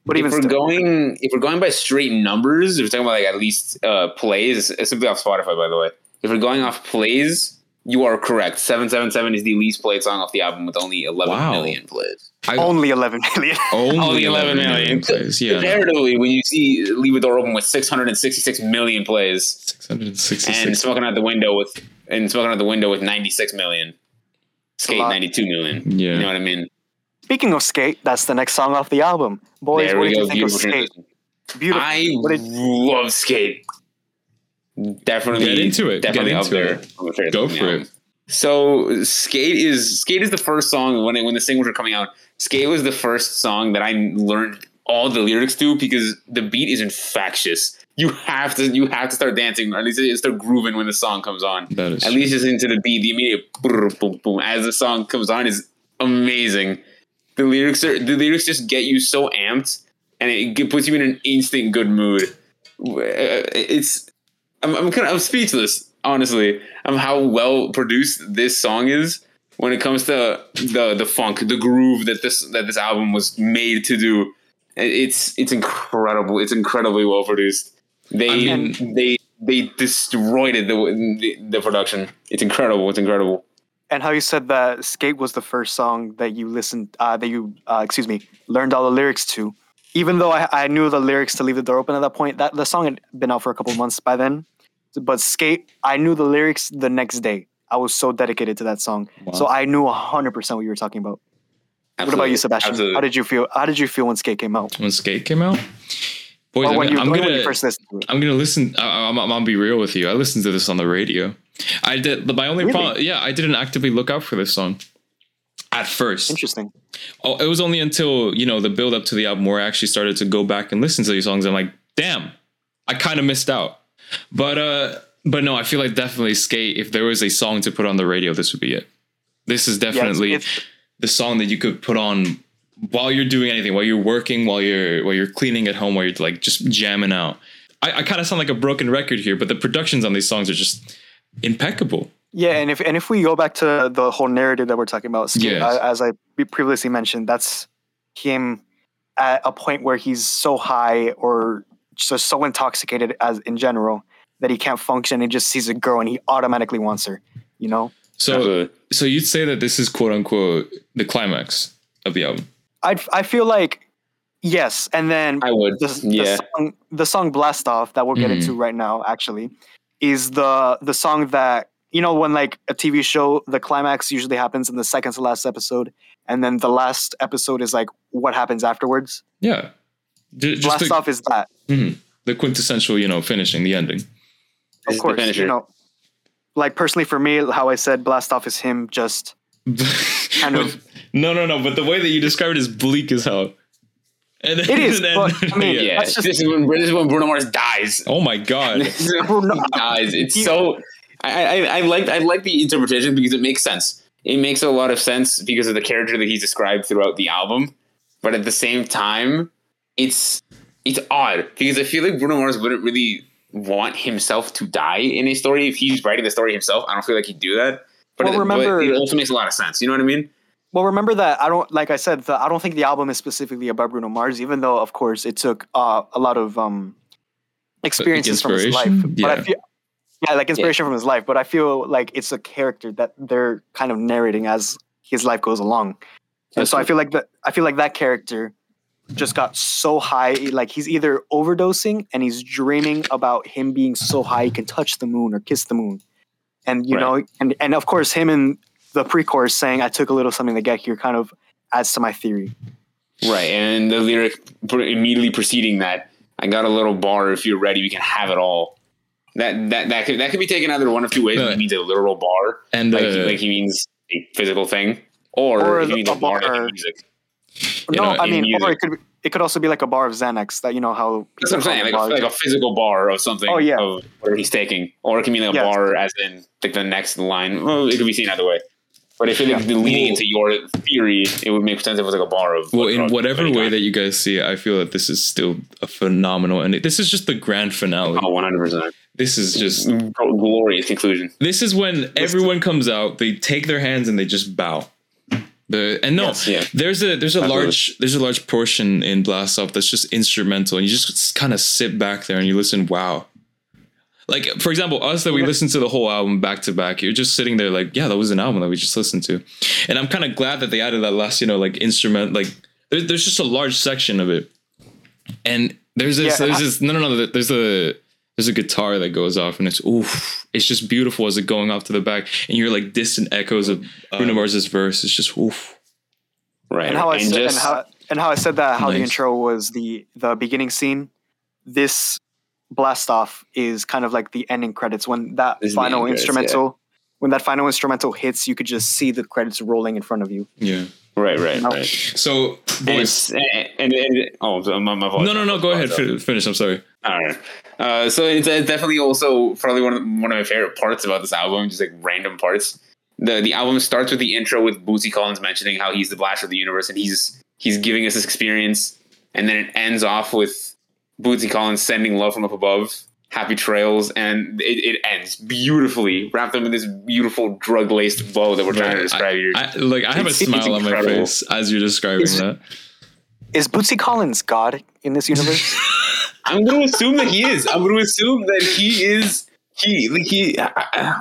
But even if we're still, going, if we're going by straight numbers, if we're talking about like at least uh, plays, it's simply off Spotify, by the way. If we're going off plays, you are correct. Seven seven seven is the least played song off the album with only eleven million Wow. plays. I, only 11 million. only, Only 11 11 million million. plays. Yeah. Comparatively, when you see "Leave the Door Open" with six hundred and sixty-six million plays, 666. and "Smoking Out the Window" with and "Smoking Out the Window" with ninety-six million, "Skate" ninety-two million. Yeah. You know what I mean? Speaking of skate, that's the next song off the album. Boys, there what we did go. you think of skate? Beautiful. I What did- love skate. Definitely Get into it. Definitely Get up into there. it. on Go song for album. it. So skate is skate is the first song when it, when the singles were coming out. Skate was the first song that I learned all the lyrics to because the beat is infectious. You have to you have to start dancing or at least start grooving when the song comes on. That is At least just into the beat, the immediate boom boom boom as the song comes on is amazing. The lyrics are the lyrics just get you so amped and it puts you in an instant good mood. Uh, It's I'm, I'm kind of I'm speechless honestly. I'm how well produced this song is when it comes to the the funk, the groove that this that this album was made to do. It's it's incredible. It's incredibly well produced. They I mean- they they destroyed it the, the the production. It's incredible. It's incredible. And how you said that skate was the first song that you listened, uh, that you, uh, excuse me, learned all the lyrics to. Even though I, I knew the lyrics to "Leave the Door Open" at that point, that the song had been out for a couple months by then. But skate, I knew the lyrics the next day. I was so dedicated to that song, so I knew hundred percent what you were talking about. What about you, Sebastian? Absolutely. How did you feel? How did you feel when Skate came out? when Skate came out. Boys, I'm, when you, I'm gonna you first listened to it? I'm gonna listen. I, I'm, I'm gonna be real with you. I listened to this on the radio. I did. My only Really? problem, yeah, I didn't actively look out for this song at first. Interesting. Oh, it was only until you know the build up to the album where I actually started to go back and listen to these songs. I'm like, damn, I kind of missed out. But uh, but no, I feel like definitely skate. If there was a song to put on the radio, this would be it. This is Yeah, it's- definitely it's- the song that you could put on while you're doing anything, while you're working, while you're while you're cleaning at home, while you're like just jamming out. I, I kind of sound like a broken record here, but the productions on these songs are just impeccable. Yeah, and if and if we go back to the whole narrative that we're talking about, Skip, Yes. I- as I previously mentioned, that's him at a point where he's so high or just so intoxicated as in general that he can't function. He just sees a girl and he automatically wants her. You know, So, Absolutely. so you'd say that this is quote unquote the climax of the album. I I feel like yes, and then I would. the, yeah. the song the song blast off that we'll get Mhm. into right now actually is the the song that you know when like a tv show the climax usually happens in the second to last episode and then the last episode is like what happens afterwards Yeah, Ju- just blast the, off is that mhm, the quintessential, you know, finishing the ending. Of is the course you know like personally for me how i said blast off is him just Kind of- no, no, no. But the way that you describe it is bleak as hell. And It is, but, I mean, Yeah, That's just- this is when this is when Bruno Mars dies. oh my god. This Bruno- he dies. It's You- so. I, I I like I like the interpretation because it makes sense. It makes a lot of sense because of the character that he's described throughout the album, but at the same time, it's it's odd because I feel like Bruno Mars wouldn't really want himself to die in a story if he's writing the story himself. I don't feel like he'd do that. But, Well, it, remember- but it also makes a lot of sense. You know what I mean? Well, remember that I don't like I said the, I don't think the album is specifically about Bruno Mars, even though of course it took uh, a lot of um, experiences from his life. inspiration? But I Yeah. feel yeah, like inspiration from his life. But I feel like it's a character that they're kind of narrating as his life goes along. And so I feel like that I feel like that character just got so high, like he's either overdosing and he's dreaming about him being so high he can touch the moon or kiss the moon, and you Right. know, and and of course him in the pre-chorus saying "I took a little something to get here" kind of adds to my theory. Right, and the lyric immediately preceding that, I got a little bar. If you're ready, we can have it all. That that that could that could be taken either one of two ways. Uh, he means a literal bar, And like, uh, like he means a physical thing, or, Or he means a a bar, like bar. in music. You no, know, I in mean, or it could be, it could also be like a bar of Xanax that you know how That's what I'm saying, like a, like a physical bar of something. Oh, yeah. of whatever he's taking, or it can mean like a Yes. bar as in like the next line. Well, it could be seen either way. But if it is leading into your theory, it would make sense if it was like a bar of. well, in whatever way that you guys see it, I feel that this is still a phenomenal, and this is just the grand finale. Oh, 100 percent. This is just glorious conclusion. this is when everyone comes out, they take their hands and they just bow. The and no, Yes, yeah. there's a there's a Absolutely. large there's a large portion in Blast Off that's just instrumental, and you just kind of sit back there and you listen. Wow, like for example, us that we listened to the whole album back to back, you're just sitting there like, yeah, that was an album that we just listened to, and I'm kind of glad that they added that last, you know, like instrument, like there, there's just a large section of it, and there's this Yeah, there's I- this no no no there's a there's a guitar that goes off and it's oof it's just beautiful as it going off to the back. And you're like distant echoes of Bruno um, Mars's verse. It's just oof. Right. and how I said, just, and how and how I said that how the intro was the the beginning scene. This blast off is kind of like the ending credits when that This final end credits, instrumental. When that final instrumental hits, you could just see the credits rolling in front of you. yeah right, right, No. right. so And, boys it's- and, and, and oh, my, my voice. no no no go ahead fi- finish I'm sorry All right. Uh, so it's, it's definitely also probably one of one of my favorite parts about this album, just like random parts. the The album starts with the intro with Bootsy Collins mentioning how he's the blast of the universe and he's he's giving us this experience, and then it ends off with Bootsy Collins sending love from up above, happy trails, and it, it ends beautifully, wrapped up in this beautiful drug laced bow that we're trying to describe here. I, like I have It's- a smile on my face as you're describing It's- that Is Bootsy Collins God in this universe? I'm going to assume that he is. I'm going to assume that he is. He like he.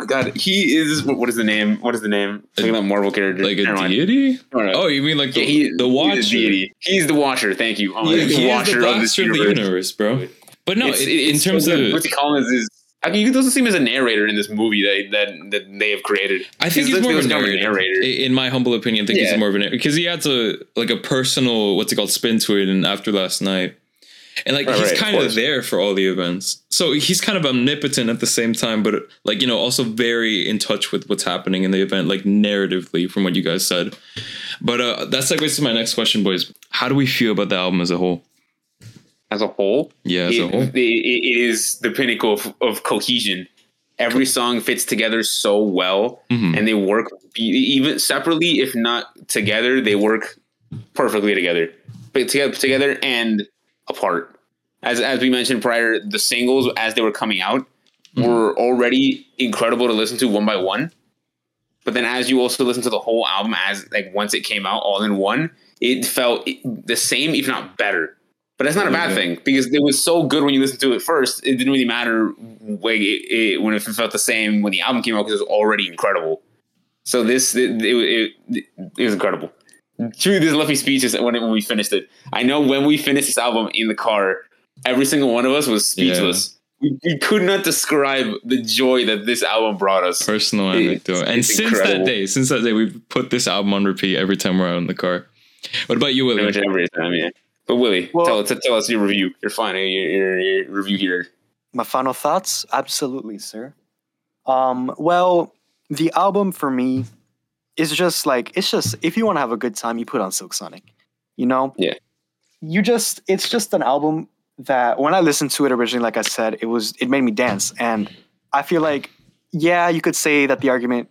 God, he is. What what is the name? What is the name? At that Marvel character. like a deity oh you mean like the, Yeah, he, the he's watcher a deity. He's the watcher. Thank you. Oh, He- he's the watcher the of this blaster of the universe. bro but no It's- it- it's in terms so of good. Bootsy Collins is. I mean, you doesn't seem as a narrator in this movie that that, that they have created. I think he's, more of a literally narrator. In my humble opinion, I think he's more of a narrator because he adds a like a personal what's it called spin to it. And after last night, and like Right, he's right, kind of there for all the events. So he's kind of omnipotent at the same time, but like you know, also very in touch with what's happening in the event, like narratively from what you guys said. But uh, that segues to my next question, boys. How do we feel about the album as a whole? As a whole, Yeah, as it, a whole. it- it is the pinnacle of, of cohesion. Every song fits together so well, Mhm. and they work even separately, if not together. They work perfectly together, but together, together and apart. as as we mentioned prior, the singles as they were coming out Mhm. were already incredible to listen to one by one. But then as you also listen to the whole album as like once it came out all in one, it felt the same, if not better. But that's not a bad Yeah. thing because it was so good when you listened to it first. It didn't really matter it, it, when it felt the same when the album came out because it was already incredible. So this it, it, it, it was incredible. Truly, this Luffy speech is when, when we finished it. I know when we finished this album in the car, every single one of us was speechless. We, we could not describe the joy that this album brought us. Personal It's- anecdote. And it's since incredible. that day, since that day, we've put this album on repeat every time we're out in the car. What about you, Pretty Willie? every time, yeah. But Willie, Well- tell, tell, tell us your review. Your final your, your, your review here. My final thoughts? Absolutely, sir. Um, well, the album for me is just like it's just if you want to have a good time, you put on Silk Sonic. You know? Yeah. You just it's just an album that when I listened to it originally, like I said, it was it made me dance. And I feel like, yeah, you could say that the argument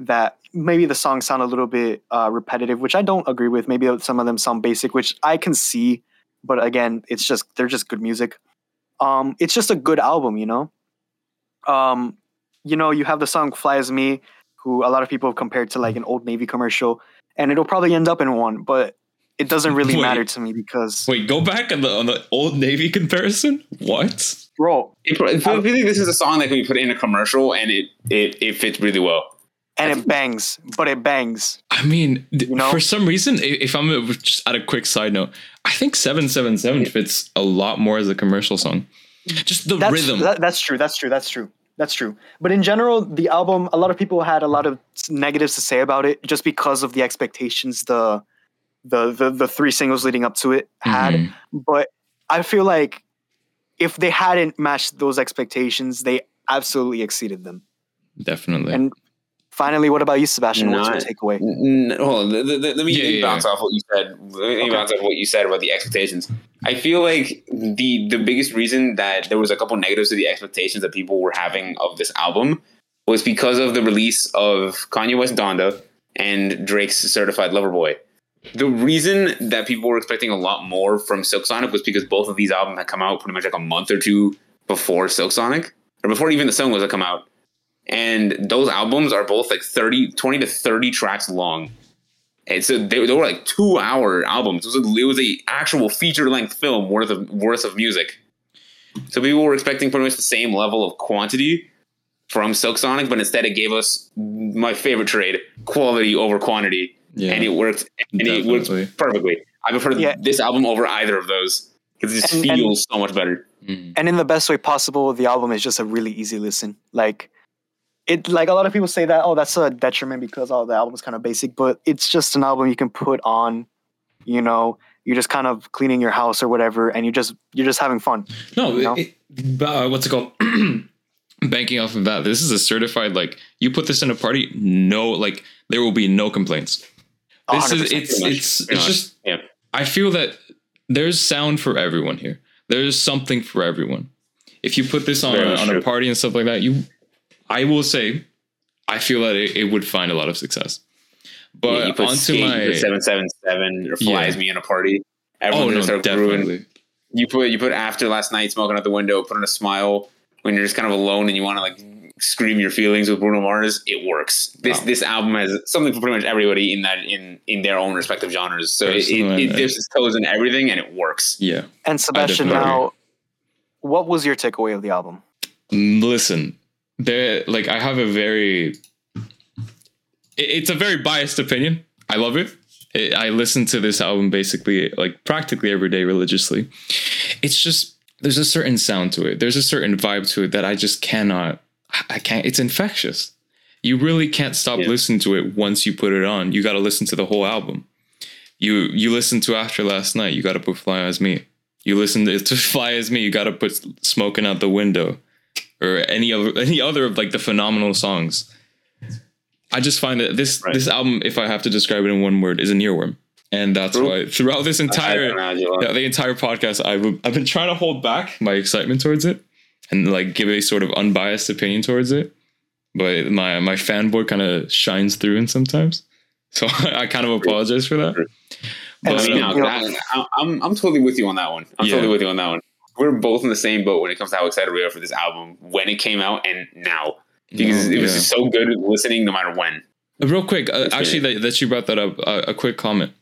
that maybe the songs sound a little bit uh, repetitive, which I don't agree with. Maybe some of them sound basic, which I can see. But again, it's just they're just good music. Um, it's just a good album, you know. Um, you know, you have the song "Fly as Me," who a lot of people have compared to like an old Navy commercial, and it'll probably end up in one, but it doesn't really Wait. matter to me because, Wait, go back on the on the old Navy comparison. What? bro, It, pro- I feel like this is a song that can be put in a commercial and it, it, it fits really well. and it bangs, but it bangs. I mean, th- You know? for some reason, i- if I'm just at a quick side note, I think 777 fits a lot more as a commercial song. Just the That's rhythm. that- that's true. That's true. That's true. That's true. But in general, the album, a lot of people had a lot of negatives to say about it, just because of the expectations the the the, the three singles leading up to it had. Mhm. But I feel like if they hadn't matched those expectations, they absolutely exceeded them. Definitely. And finally, what about you, Sebastian? What's your takeaway? N- n- hold on, let, let- let me, Yeah, let me yeah, bounce off what you said. Let me Okay. bounce off what you said about the expectations. I feel like the the biggest reason that there was a couple negatives to the expectations that people were having of this album was because of the release of Kanye West Donda and Drake's Certified Lover Boy. The reason that people were expecting a lot more from Silk Sonic was because both of these albums had come out pretty much like a month or two before Silk Sonic, or before even the singles had come out. And those albums are both like 30, 20 to 30 tracks long. And so they, they were like two hour albums. It was a, it was a actual feature length film worth of worth of music. So people were expecting pretty much the same level of quantity from Silk Sonic, but instead it gave us my favorite trade: quality over quantity, yeah. and it worked. And it worked perfectly. I prefer Yeah. this album over either of those because it just And- and- feels so much better. Mhm. and in the best way possible the album is just a really easy listen like it like a lot of people say that oh that's a detriment because oh the album's kind of basic but it's just an album you can put on you know you're just kind of cleaning your house or whatever and you just you're just having fun No, You know? it, uh, what's it called? Banking off of that, this is a certified like you put this in a party, no, like there will be no complaints. This is it's it's it's much. just Yeah. I feel that there's sound for everyone here. There's something for everyone. If you put this on a, on a party and stuff like that, you, I will say, I feel that it, it would find a lot of success. But Yeah, you put onto Skate, my seven seven seven or Yeah. flies me in a party. oh Everyone's no, gonna grooving. definitely. you put you put after last night smoking out the window, put on a smile when you're just kind of alone and you want to like scream your feelings with Bruno Mars. It works. This Wow. this album has something for pretty much everybody in that in in their own respective genres. So it, it, Personally, it dips its toes in everything and it works. Yeah. and sebastian now what was your takeaway of the album Listen, there like I have a very it- it's a very biased opinion. I love it. it. I listen to this album basically like practically every day religiously. It's just there's a certain sound to it. There's a certain vibe to it that I just cannot I can't it's infectious. You really can't stop Yeah. listening to it once you put it on. You got to listen to the whole album. You you listen to After Last Night, you got to put Fly As Me. You listen to, to Fly As Me, you got to put Smoking Out the Window or any other any other of like the phenomenal songs. I just find that this Right. this album, if I have to describe it in one word, is an earworm, and that's True. why throughout this entire Angela. the, entire podcast, I've I've been trying to hold back my excitement towards it and like give a sort of unbiased opinion towards it, but my my fanboy kind of shines through in sometimes, so I kind of apologize for that. But, I mean, you no, um, know- I, I'm I'm totally with you on that one. I'm Yeah. totally with you on that one. We're both in the same boat when it comes to how excited we are for this album when it came out and now because it was so good listening no matter when. Real quick, uh, actually, that, that you brought that up, uh, a quick comment.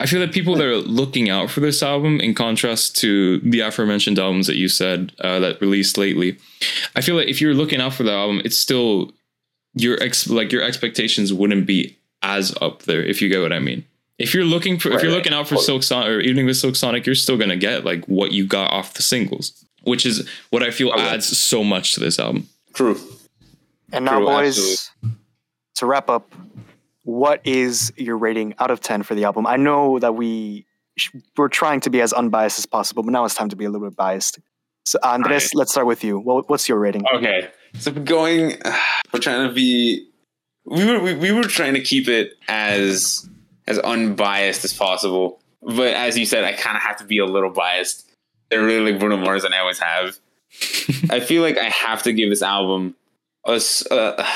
I feel that people that are looking out for this album, in contrast to the aforementioned albums that you said uh, that released lately, I feel like if you're looking out for the album, it's still your ex like your expectations wouldn't be as up there if you get what I mean. If you're looking for, if you're right. looking out for Silk Sonic or even with Silk Sonic, you're still gonna get like what you got off the singles, which is what I feel Okay. adds so much to this album. True. And now, True, boys, to wrap up, what is your rating out of 10 for the album? I know that we sh- we're trying to be as unbiased as possible, but now it's time to be a little bit biased. So, Andres, Alright. let's start with you. What, what's your rating? Okay, so we're going. We're trying to be. We were we, we were trying to keep it as as unbiased as possible, but as you said, I kind of have to be a little biased. They're really like Bruno Mars, and I always have. I feel like I have to give this album a s- uh,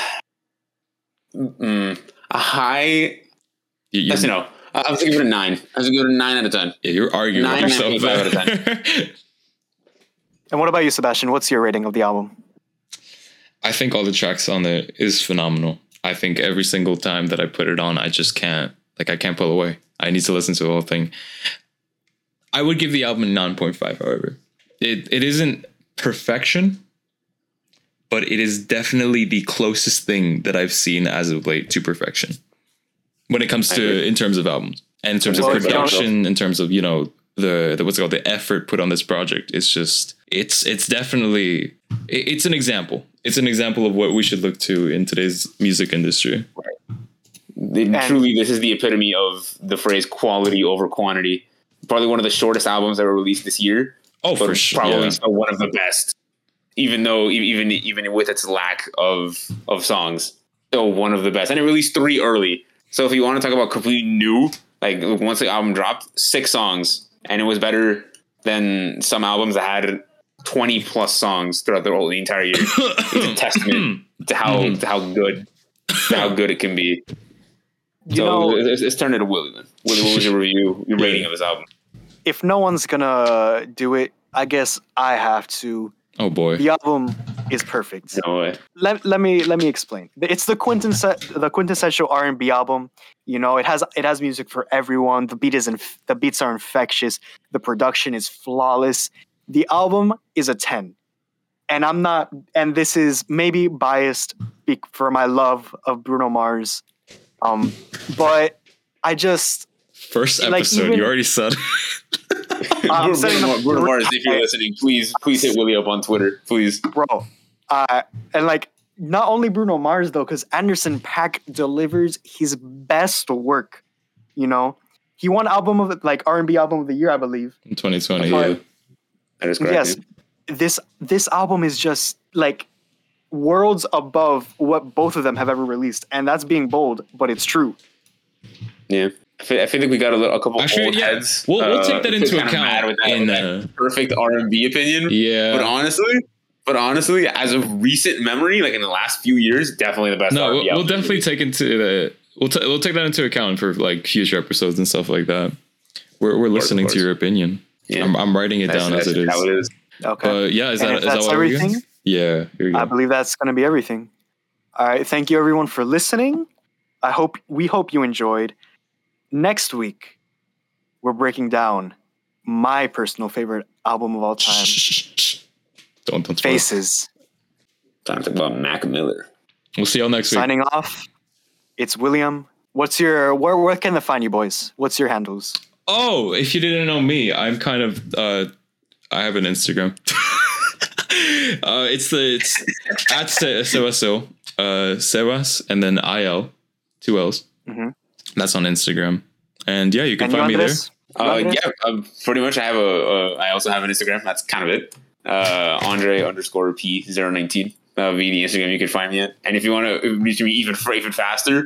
mm, a high. You, you, Actually, no, I I was gonna give it a nine. I was gonna give it a nine out of ten. yeah, you're arguing Nine with and a yourself. half out there. And what about you, Sebastian? What's your rating of the album? I think all the tracks on there is phenomenal. I think every single time that I put it on, I just can't like I can't pull away. I need to listen to the whole thing. I would give the album a nine point five. However, it it isn't perfection, but it is definitely the closest thing that I've seen as of late to perfection. When it comes to in terms of albums and in terms Well, of if you don't- production, in terms of you know the, the what's it called the effort put on this project, it's just it's it's definitely it- it's an example. It's an example of what we should look to in today's music industry. They- truly, this is the epitome of the phrase "quality over quantity." Probably one of the shortest albums ever released this year, Oh, but for sure. probably Yeah. still one of the best. Even though, even even with its lack of of songs, still one of the best. And it released three early. So if you want to talk about completely new, like once the album dropped, six songs, and it was better than some albums that had twenty plus songs throughout the whole the entire year. It's a testament to how Mhm. to how good to how good it can be. You So know, let's, let's turn it to Willie then. Willie, what was your review, your rating of this album? if no one's gonna do it, I guess I have to. Oh boy. The album is perfect. No way. let, let me let me explain. It's the quintessential the quintessential R and B album. You know, it has it has music for everyone. The beat is inf- the beats are infectious. The production is flawless. The album is a ten, and I'm not. And this is maybe biased for my love of Bruno Mars, um, but I just First Like, episode, even- you already said. I'm Bruno, Bruno, Bruno Mars, if you're listening, please, please hit Willie up on Twitter, please. bro. Uh, and like not only Bruno Mars though, because Anderson Paak delivers his best work. You know, he won album of like R and B album of the year, I believe. in 2020. But- Yeah. That is correct. yes, this this album is just like worlds above what both of them have ever released, and that's being bold, but it's true. Yeah. I feel, I feel like we got a, little, a couple Actually, old yeah. heads. We'll, we'll uh, take that into kinda account with that, in with that uh, perfect R and B opinion. yeah. But honestly, but honestly, as of recent memory, like in the last few years, definitely the best. no, R&B we'll, we'll definitely take into the we'll t- we'll take that into account for like future episodes and stuff like that. We're we're listening of to your opinion. Yeah. I'm, I'm writing it That's- down as it is. How it is. Okay, But yeah, is And that that that's what we're everything, getting? Yeah, here we I believe that's going to be everything. All right, thank you everyone for listening. I hope we hope you enjoyed. Next week, we're breaking down my personal favorite album of all time, don't don't spoil. Faces. Time to talk about Mac Miller. We'll see y'all next week. Signing off. It's William. What's your where where can they find you boys? What's your handles? Oh, if you didn't know me, I'm kind of uh I have an Instagram. uh it's the it's at Se- Sebaso, uh Sebas and then IL, two L's. Mhm. That's on Instagram. And yeah, you can And you find me there. Uh, yeah, um, pretty much. I have a, a. I also have an Instagram. That's kind of it. Uh, Andre underscore P 019 That would be the Instagram you can find me at. And if you want to reach me even even faster,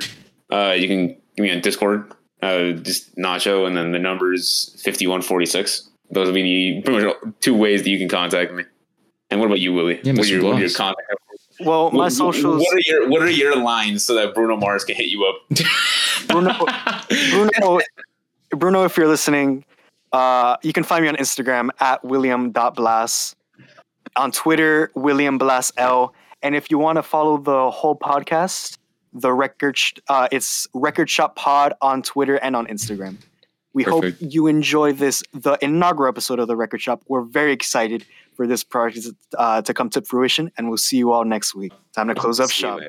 uh, you can give me on Discord. Uh, just Nacho, and then the number is fifty one forty six. Those will be the pretty much two ways that you can contact me. And what about you, Willie? Yeah, what, are your, what are your Bloss. contact? Well, my what- socials. What are your What are your lines so that Bruno Mars can hit you up? Bruno, Bruno, Bruno, if you're listening, Uh, you can find me on Instagram at william.blas, on Twitter, William Blas L. And if you want to follow the whole podcast, the record, sh- uh, it's Record Shop Pod on Twitter and on Instagram. We Perfect. hope you enjoy this, the inaugural episode of the Record Shop. We're very excited for this project uh, to come to fruition, and we'll see you all next week. Time to close up See shop.